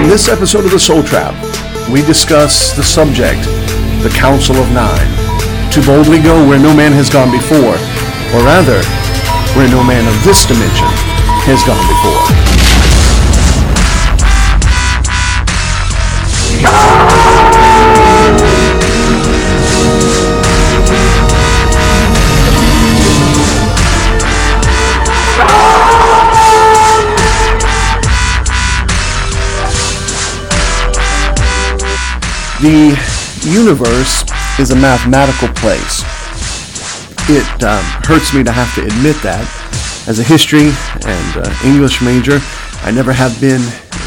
On this episode of The Soul Trap, we discuss the subject, the Council of Nine to boldly go where no man has gone before, or rather, where no man of this dimension has gone before. Ah! The universe is a mathematical place. It um, hurts me to have to admit that. As a history and uh, English major, I never have been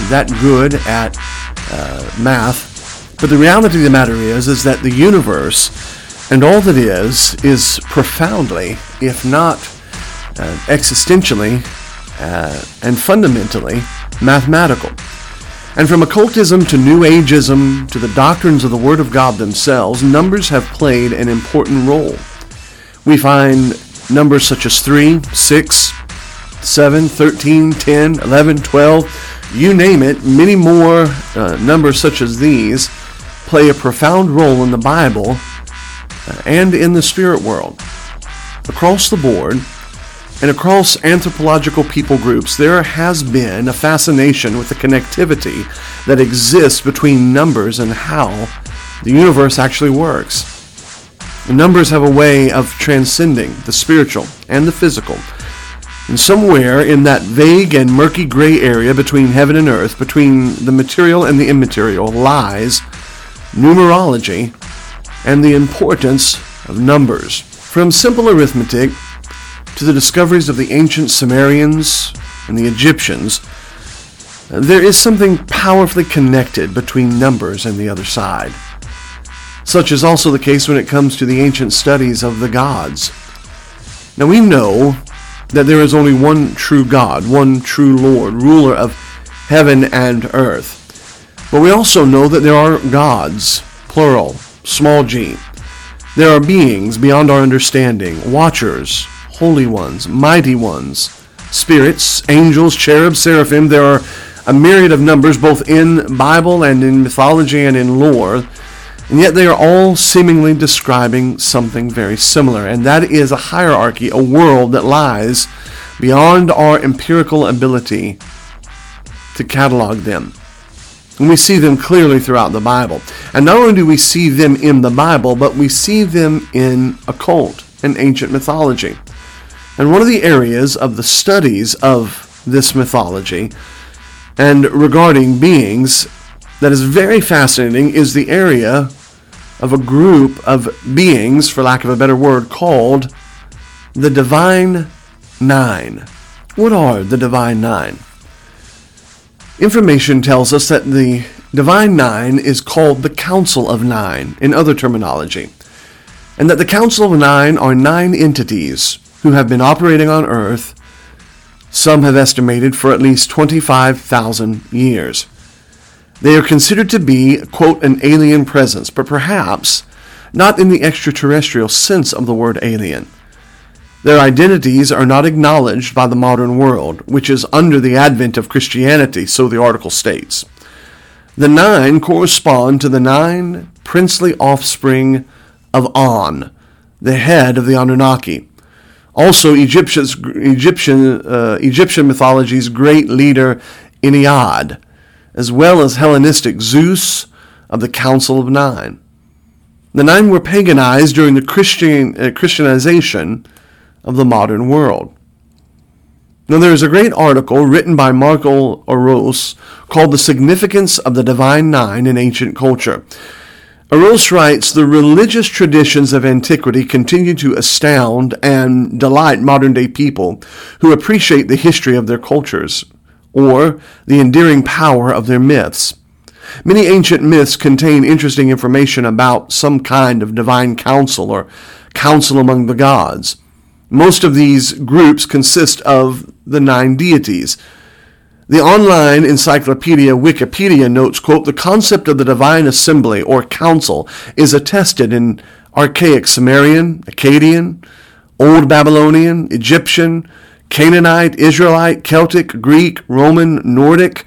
that good at uh, math. But the reality of the matter is, is that the universe and all that is is profoundly, if not uh, existentially uh, and fundamentally, mathematical. And from occultism to New Ageism to the doctrines of the Word of God themselves, numbers have played an important role. We find numbers such as 3, 6, 7, 13, 10, 11, 12, you name it, many more uh, numbers such as these play a profound role in the Bible uh, and in the spirit world. Across the board, and across anthropological people groups, there has been a fascination with the connectivity that exists between numbers and how the universe actually works. Numbers have a way of transcending the spiritual and the physical. And somewhere in that vague and murky gray area between heaven and earth, between the material and the immaterial, lies numerology and the importance of numbers. From simple arithmetic to the discoveries of the ancient Sumerians and the Egyptians, there is something powerfully connected between numbers and the other side. Such is also the case when it comes to the ancient studies of the gods. Now we know that there is only one true God, one true Lord, ruler of heaven and earth. But we also know that there are gods, plural, small g. There are beings beyond our understanding, watchers, holy ones, mighty ones, spirits, angels, cherubs, seraphim. There are a myriad of numbers both in Bible and in mythology and in lore. And yet they are all seemingly describing something very similar, and that is a hierarchy, a world that lies beyond our empirical ability to catalog them. And we see them clearly throughout the Bible. And not only do we see them in the Bible, but we see them in occult and ancient mythology. And one of the areas of the studies of this mythology and regarding beings that is very fascinating is the area of a group of beings, for lack of a better word, called the Divine Nine. What are the Divine Nine? Information tells us that the Divine Nine is called the Council of Nine in other terminology, and that the Council of Nine are nine entities who have been operating on Earth, some have estimated for at least 25,000 years. They are considered to be, quote, an alien presence, but perhaps not in the extraterrestrial sense of the word alien. Their identities are not acknowledged by the modern world, which is under the advent of Christianity, so the article states. The nine correspond to the nine princely offspring of An, the head of the Anunnaki, also, Egyptian's, Egyptian, uh, Egyptian mythology's great leader, Ennead, as well as Hellenistic Zeus of the Council of Nine. The nine were paganized during the Christian, uh, Christianization of the modern world. Now, there is a great article written by Marco Arros called The Significance of the Divine Nine in Ancient Culture. Arros writes The religious traditions of antiquity continue to astound and delight modern day people who appreciate the history of their cultures. or the endearing power of their myths. Many ancient myths contain interesting information about some kind of divine council or council among the gods. Most of these groups consist of the nine deities. The online encyclopedia Wikipedia notes, quote, the concept of the divine assembly or council is attested in archaic Sumerian, Akkadian, Old Babylonian, Egyptian, Canaanite, Israelite, Celtic, Greek, Roman, Nordic,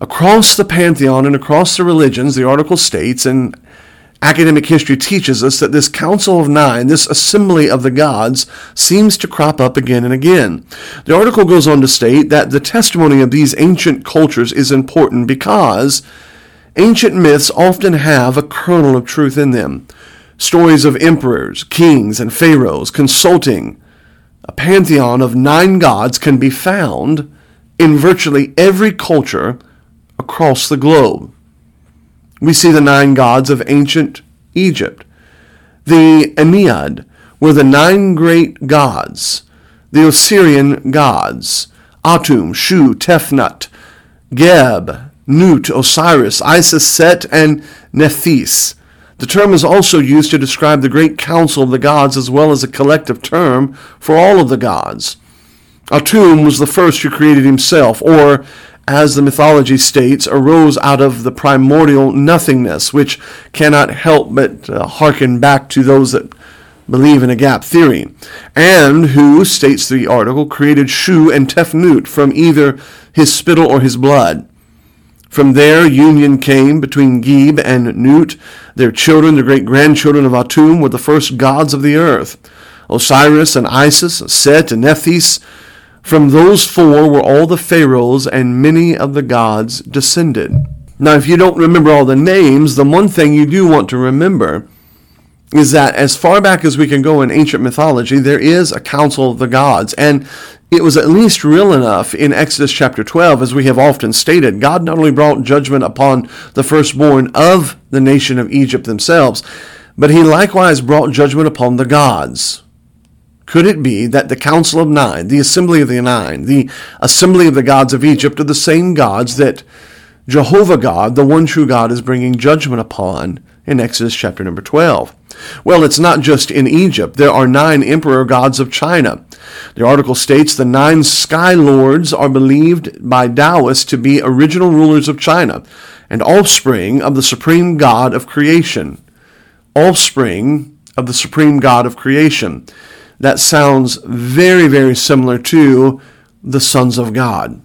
Across the pantheon and across the religions, the article states, and academic history teaches us that this Council of Nine, this assembly of the gods, seems to crop up again and again. The article goes on to state that the testimony of these ancient cultures is important because ancient myths often have a kernel of truth in them. Stories of emperors, kings, and pharaohs consulting a pantheon of nine gods can be found in virtually every culture across the globe. We see the nine gods of ancient Egypt. The Ennead were the nine great gods, the Osirian gods, Atum, Shu, Tefnut, Geb, Nut, Osiris, Isis, Set, and Nephthys. The term is also used to describe the great council of the gods as well as a collective term for all of the gods. Atum was the first who created himself, or as the mythology states, arose out of the primordial nothingness, which cannot help but uh, hearken back to those that believe in a gap theory, and who, states the article, created Shu and Tefnut from either his spittle or his blood. From there, union came between Geb and Nut. Their children, the great grandchildren of Atum, were the first gods of the earth. Osiris and Isis, Set and Nephthys, from those four were all the pharaohs and many of the gods descended. Now, if you don't remember all the names, the one thing you do want to remember is that as far back as we can go in ancient mythology, there is a council of the gods. And it was at least real enough in Exodus chapter 12, as we have often stated. God not only brought judgment upon the firstborn of the nation of Egypt themselves, but he likewise brought judgment upon the gods. Could it be that the Council of Nine, the Assembly of the Nine, the Assembly of the gods of Egypt are the same gods that Jehovah God, the one true God, is bringing judgment upon in Exodus chapter number 12? Well, it's not just in Egypt. There are nine emperor gods of China. The article states the nine sky lords are believed by Taoists to be original rulers of China and offspring of the supreme God of creation. Offspring of the supreme God of creation that sounds very, very similar to the sons of God.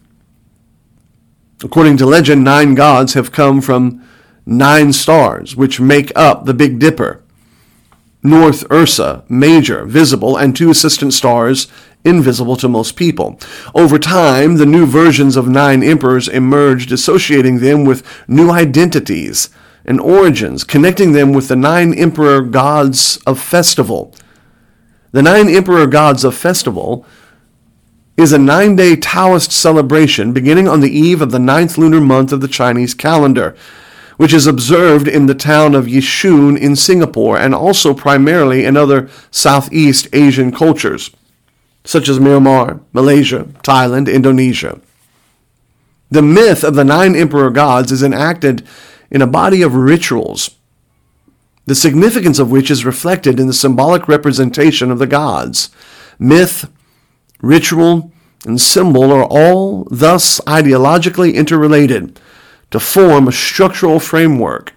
According to legend, nine gods have come from nine stars, which make up the Big Dipper. North Ursa, major, visible, and two assistant stars, invisible to most people. Over time, the new versions of nine emperors emerged, associating them with new identities and origins, connecting them with the nine emperor gods of festival the Nine Emperor Gods of Festival is a nine day Taoist celebration beginning on the eve of the ninth lunar month of the Chinese calendar, which is observed in the town of Yishun in Singapore and also primarily in other Southeast Asian cultures, such as Myanmar, Malaysia, Thailand, Indonesia. The myth of the nine emperor gods is enacted in a body of rituals the significance of which is reflected in the symbolic representation of the gods. Myth, ritual, and symbol are all thus ideologically interrelated to form a structural framework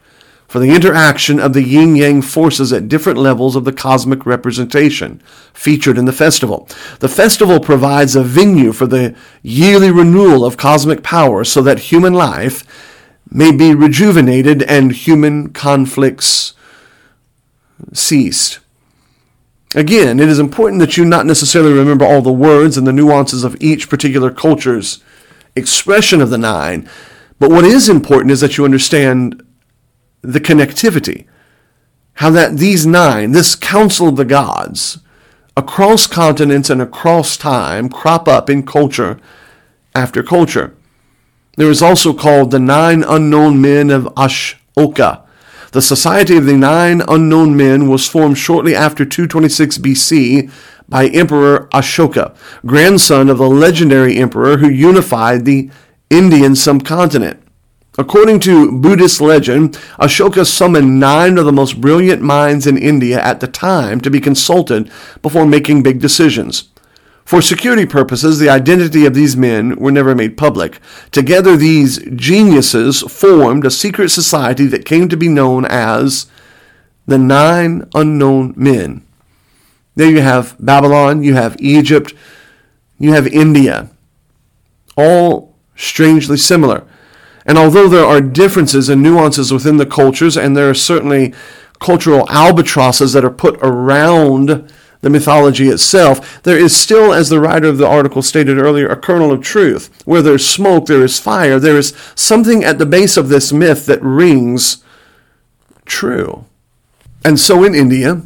for the interaction of the yin yang forces at different levels of the cosmic representation featured in the festival. The festival provides a venue for the yearly renewal of cosmic power so that human life may be rejuvenated and human conflicts ceased. Again, it is important that you not necessarily remember all the words and the nuances of each particular culture's expression of the nine, but what is important is that you understand the connectivity. How that these nine, this council of the gods, across continents and across time, crop up in culture after culture. There is also called the Nine Unknown Men of Ashoka, the Society of the Nine Unknown Men was formed shortly after 226 BC by Emperor Ashoka, grandson of the legendary emperor who unified the Indian subcontinent. According to Buddhist legend, Ashoka summoned nine of the most brilliant minds in India at the time to be consulted before making big decisions. For security purposes, the identity of these men were never made public. Together, these geniuses formed a secret society that came to be known as the Nine Unknown Men. There you have Babylon, you have Egypt, you have India, all strangely similar. And although there are differences and nuances within the cultures, and there are certainly cultural albatrosses that are put around the mythology itself, there is still, as the writer of the article stated earlier, a kernel of truth. Where there's smoke, there is fire. There is something at the base of this myth that rings true. And so in India,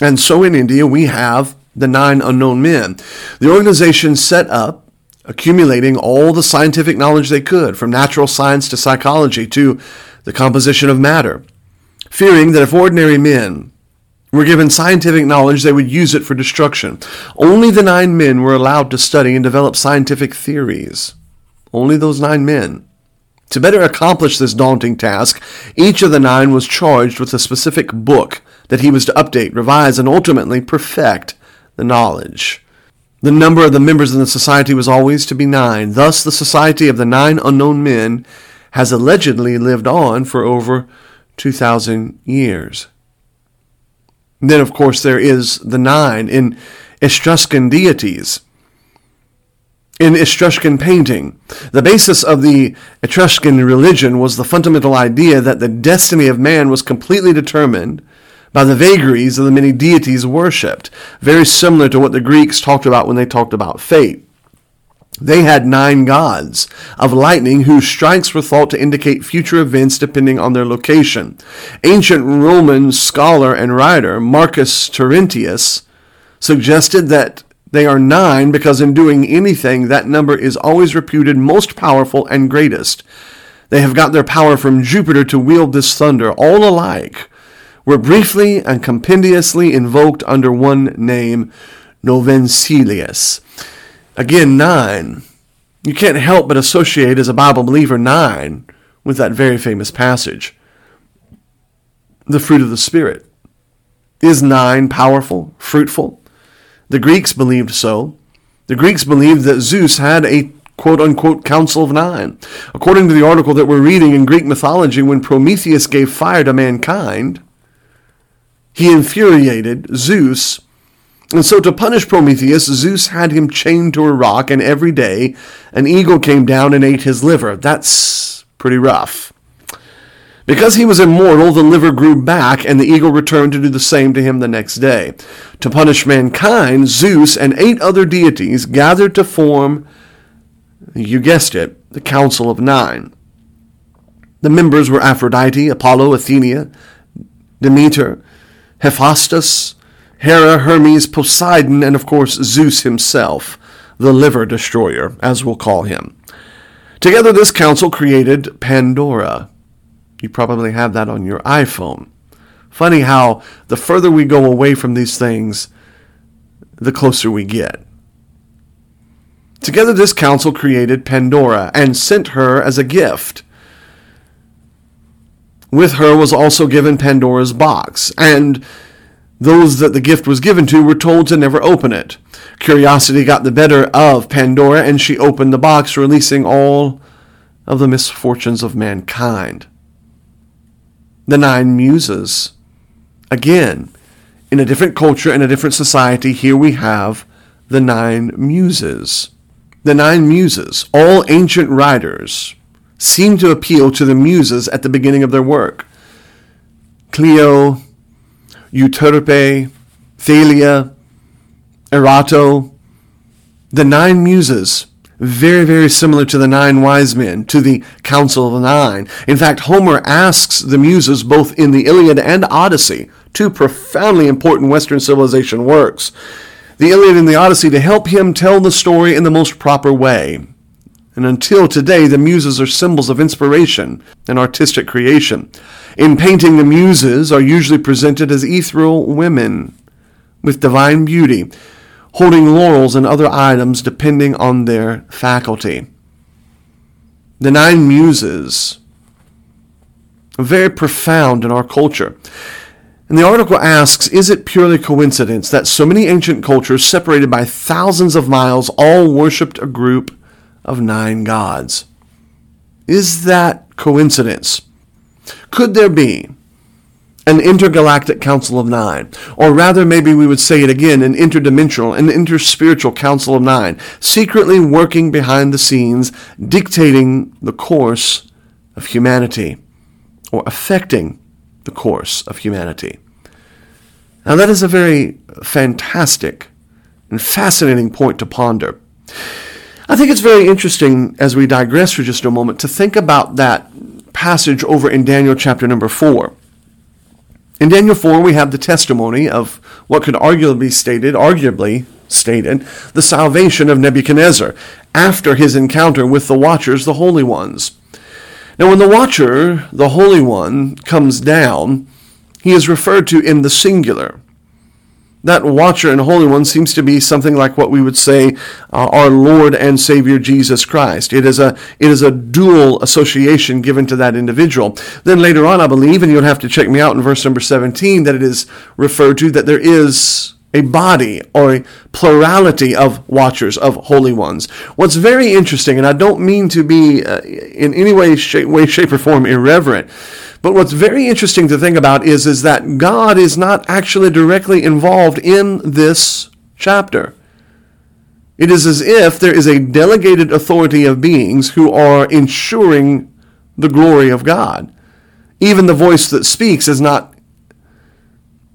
and so in India, we have the nine unknown men. The organization set up accumulating all the scientific knowledge they could, from natural science to psychology to the composition of matter, fearing that if ordinary men were given scientific knowledge, they would use it for destruction. Only the nine men were allowed to study and develop scientific theories. Only those nine men. To better accomplish this daunting task, each of the nine was charged with a specific book that he was to update, revise, and ultimately perfect the knowledge. The number of the members in the society was always to be nine. Thus, the Society of the Nine Unknown Men has allegedly lived on for over 2,000 years. Then, of course, there is the nine in Etruscan deities. In Etruscan painting, the basis of the Etruscan religion was the fundamental idea that the destiny of man was completely determined by the vagaries of the many deities worshipped, very similar to what the Greeks talked about when they talked about fate. They had nine gods of lightning whose strikes were thought to indicate future events depending on their location. Ancient Roman scholar and writer Marcus Terentius suggested that they are nine because in doing anything, that number is always reputed most powerful and greatest. They have got their power from Jupiter to wield this thunder, all alike were briefly and compendiously invoked under one name, Novencilius. Again, nine. You can't help but associate as a Bible believer nine with that very famous passage. The fruit of the Spirit. Is nine powerful, fruitful? The Greeks believed so. The Greeks believed that Zeus had a quote unquote council of nine. According to the article that we're reading in Greek mythology, when Prometheus gave fire to mankind, he infuriated Zeus. And so, to punish Prometheus, Zeus had him chained to a rock, and every day an eagle came down and ate his liver. That's pretty rough. Because he was immortal, the liver grew back, and the eagle returned to do the same to him the next day. To punish mankind, Zeus and eight other deities gathered to form, you guessed it, the Council of Nine. The members were Aphrodite, Apollo, Athena, Demeter, Hephaestus, Hera, Hermes, Poseidon, and of course Zeus himself, the liver destroyer, as we'll call him. Together, this council created Pandora. You probably have that on your iPhone. Funny how the further we go away from these things, the closer we get. Together, this council created Pandora and sent her as a gift. With her was also given Pandora's box, and those that the gift was given to were told to never open it. Curiosity got the better of Pandora, and she opened the box, releasing all of the misfortunes of mankind. The Nine Muses. Again, in a different culture and a different society, here we have the Nine Muses. The Nine Muses, all ancient writers, seem to appeal to the muses at the beginning of their work. Clio, Euterpe, Thalia, Erato, the nine muses, very, very similar to the nine wise men, to the Council of the Nine. In fact, Homer asks the muses both in the Iliad and Odyssey, two profoundly important Western civilization works, the Iliad and the Odyssey, to help him tell the story in the most proper way. And until today, the muses are symbols of inspiration and artistic creation. In painting, the muses are usually presented as ethereal women with divine beauty, holding laurels and other items depending on their faculty. the nine muses, are very profound in our culture. And the article asks Is it purely coincidence that so many ancient cultures, separated by thousands of miles, all worshipped a group of nine gods? Is that coincidence? Could there be an intergalactic council of nine? Or rather, maybe we would say it again an interdimensional, an interspiritual council of nine, secretly working behind the scenes, dictating the course of humanity or affecting the course of humanity. Now, that is a very fantastic and fascinating point to ponder. I think it's very interesting as we digress for just a moment to think about that passage over in Daniel chapter number 4. In Daniel 4, we have the testimony of what could arguably be stated, arguably stated, the salvation of Nebuchadnezzar after his encounter with the Watchers, the Holy Ones. Now, when the Watcher, the Holy One, comes down, he is referred to in the singular. That Watcher and Holy One seems to be something like what we would say uh, our Lord and Savior Jesus Christ. It is a it is a dual association given to that individual. Then later on, I believe, and you'll have to check me out in verse number 17, that it is referred to that there is a body or a plurality of watchers, of holy ones. What's very interesting, and I don't mean to be uh, in any way, shape, way, shape, or form irreverent, but what's very interesting to think about is, is that God is not actually directly involved in this chapter. It is as if there is a delegated authority of beings who are ensuring the glory of God. Even the voice that speaks is not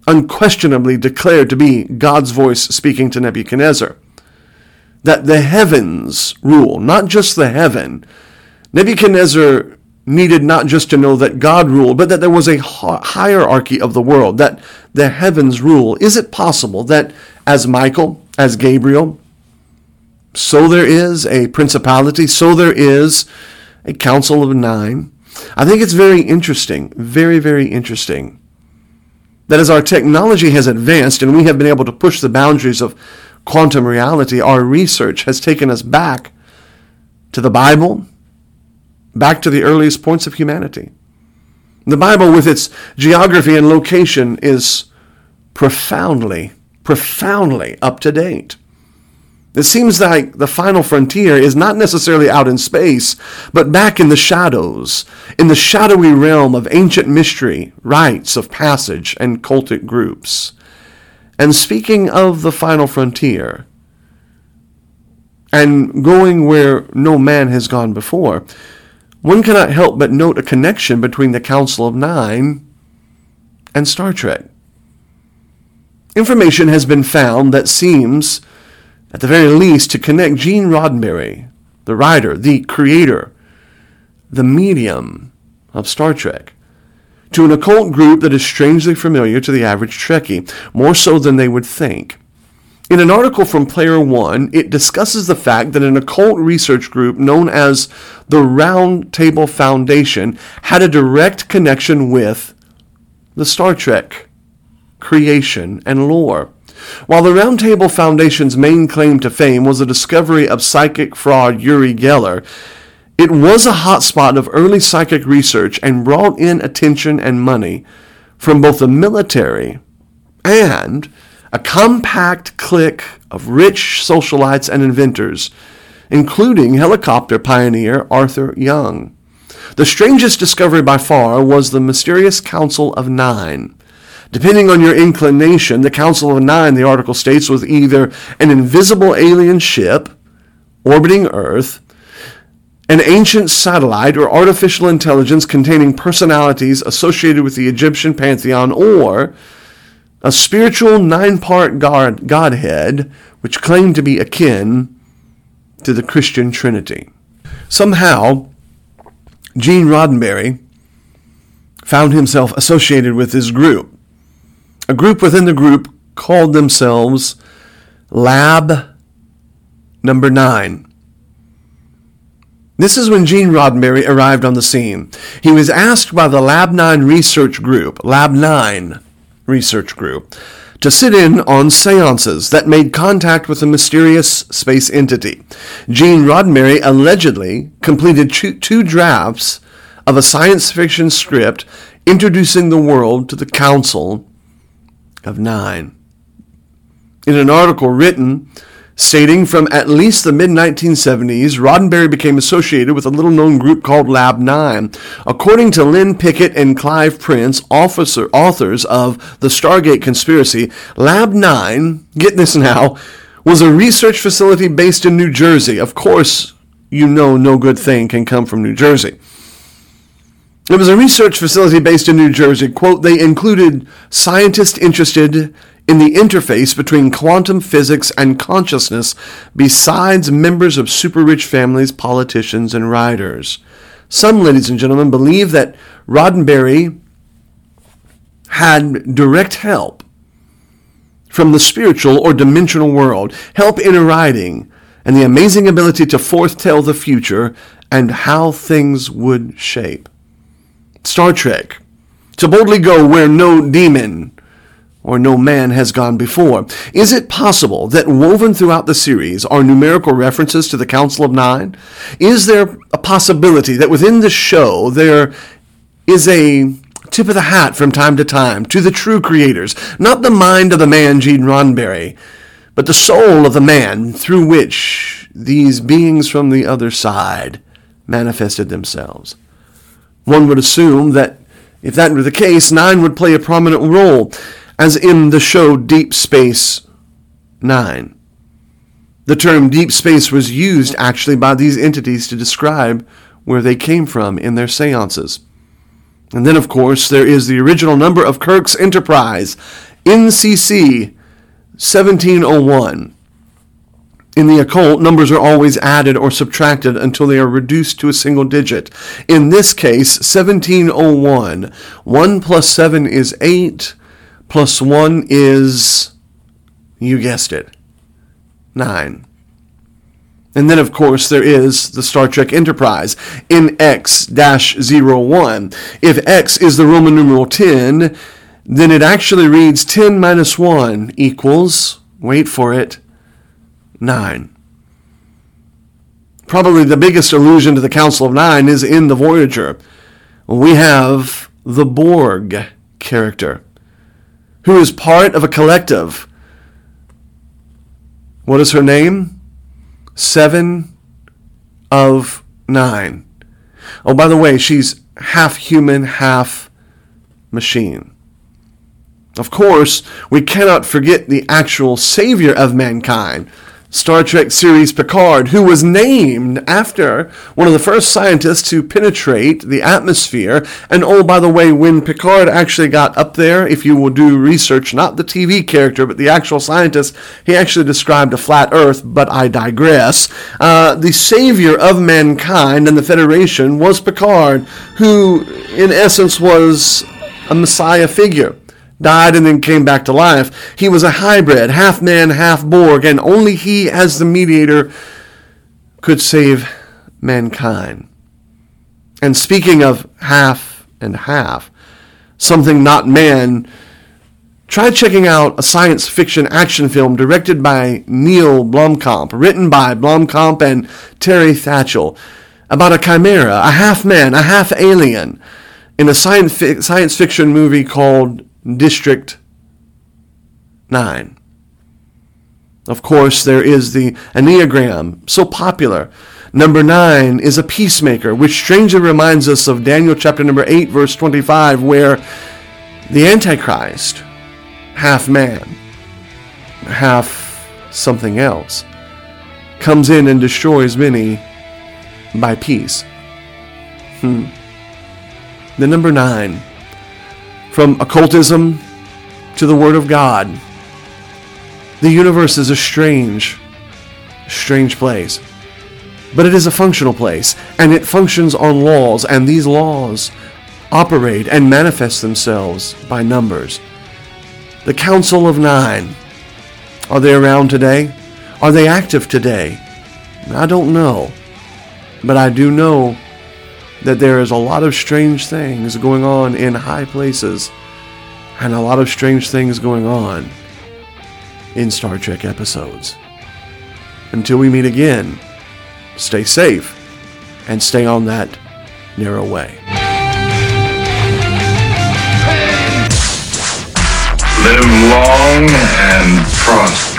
unquestionably declared to be God's voice speaking to Nebuchadnezzar. That the heavens rule, not just the heaven. Nebuchadnezzar needed not just to know that God ruled, but that there was a hierarchy of the world, that the heavens rule. Is it possible that as Michael, as Gabriel, so there is a principality, so there is a council of nine? I think it's very interesting, very, very interesting that as our technology has advanced and we have been able to push the boundaries of quantum reality, our research has taken us back to the Bible, back to the earliest points of humanity. The Bible, with its geography and location, is profoundly, profoundly up to date. It seems like the final frontier is not necessarily out in space, but back in the shadows, in the shadowy realm of ancient mystery, rites of passage, and cultic groups. And speaking of the final frontier, and going where no man has gone before, one cannot help but note a connection between the Council of Nine and Star Trek. Information has been found that seems at the very least, to connect Gene Roddenberry, the writer, the creator, the medium of Star Trek, to an occult group that is strangely familiar to the average Trekkie, more so than they would think. In an article from Player One, it discusses the fact that an occult research group known as the Round Table Foundation had a direct connection with the Star Trek creation and lore. While the Round Table Foundation's main claim to fame was the discovery of psychic fraud Uri Geller, it was a hotspot of early psychic research and brought in attention and money from both the military and a compact clique of rich socialites and inventors, including helicopter pioneer Arthur Young. The strangest discovery by far was the mysterious Council of Nine, Depending on your inclination, the Council of Nine, the article states, was either an invisible alien ship orbiting Earth, an ancient satellite or artificial intelligence containing personalities associated with the Egyptian pantheon, or a spiritual nine part God, Godhead which claimed to be akin to the Christian Trinity. Somehow, Gene Roddenberry found himself associated with this group. A group within the group called themselves Lab Number 9. This is when Gene Roddenberry arrived on the scene. He was asked by the Lab 9 research group, Lab 9 research group, to sit in on seances that made contact with a mysterious space entity. Gene Roddenberry allegedly completed two drafts of a science fiction script introducing the world to the Council of Nine. In an article written stating from at least the mid 1970s, Roddenberry became associated with a little known group called Lab 9. According to Lynn Picknett and Clive Prince, officer, authors of The Stargate Conspiracy, Lab 9, get this now, was a research facility based in New Jersey. Of course, you know no good thing can come from New Jersey. It was a research facility based in New Jersey. Quote, they included scientists interested in the interface between quantum physics and consciousness, besides members of super rich families, politicians, and writers. Some, ladies and gentlemen, believe that Roddenberry had direct help from the spiritual or dimensional world, help in writing, and the amazing ability to foretell the future and how things would shape. Star Trek. To boldly go where no demon or no man has gone before. Is it possible that woven throughout the series are numerical references to the Council of Nine? Is there a possibility that within the show there is a tip of the hat from time to time to the true creators, not the mind of the man Gene Roddenberry, but the soul of the man through which these beings from the other side manifested themselves? One would assume that if that were the case, Nine would play a prominent role as in the show Deep Space Nine. The term deep space was used actually by these entities to describe where they came from in their seances. And then, of course, there is the original number of Kirk's Enterprise, NCC 1701. In the occult, numbers are always added or subtracted until they are reduced to a single digit. In this case, 1701, 1 plus 7 is 8, plus 1 is, you guessed it, 9. And then, of course, there is the Star Trek Enterprise NX-01. If X is the Roman numeral 10, then it actually reads 10 minus 1 equals, wait for it, 9. Probably the biggest allusion to the Council of Nine is in the Voyager. We have the Borg character who is part of a collective. What is her name? Seven of nine. Oh, by the way, she's half human, half machine. Of course, we cannot forget the actual savior of mankind, Star Trek series Picard, who was named after one of the first scientists to penetrate the atmosphere. And oh, by the way, when Picard actually got up there, if you will do research, not the TV character, but the actual scientist, he actually described a flat Earth, but I digress. Uh, the savior of mankind and the Federation was Picard, who, in essence, was a messiah figure died and then came back to life. He was a hybrid, half man, half Borg, and only he, as the mediator, could save mankind. And speaking of half and half, something not man, try checking out a science fiction action film directed by Neill Blomkamp, written by Blomkamp and Terri Tatchell, about a chimera, a half man, a half alien, in a science, science fiction movie called District 9. Of course, there is the Enneagram, so popular. Number 9 is a peacemaker, which strangely reminds us of Daniel chapter number 8, verse 25, where the Antichrist, half man, half something else, comes in and destroys many by peace. Hmm. The number 9 from occultism to the Word of God. The universe is a strange, strange place. But it is a functional place, and it functions on laws, and these laws operate and manifest themselves by numbers. The Council of Nine. Are they around today? Are they active today? I don't know. But I do know that there is a lot of strange things going on in high places and a lot of strange things going on in Star Trek episodes. Until we meet again, stay safe and stay on that narrow way. Live long and prosper.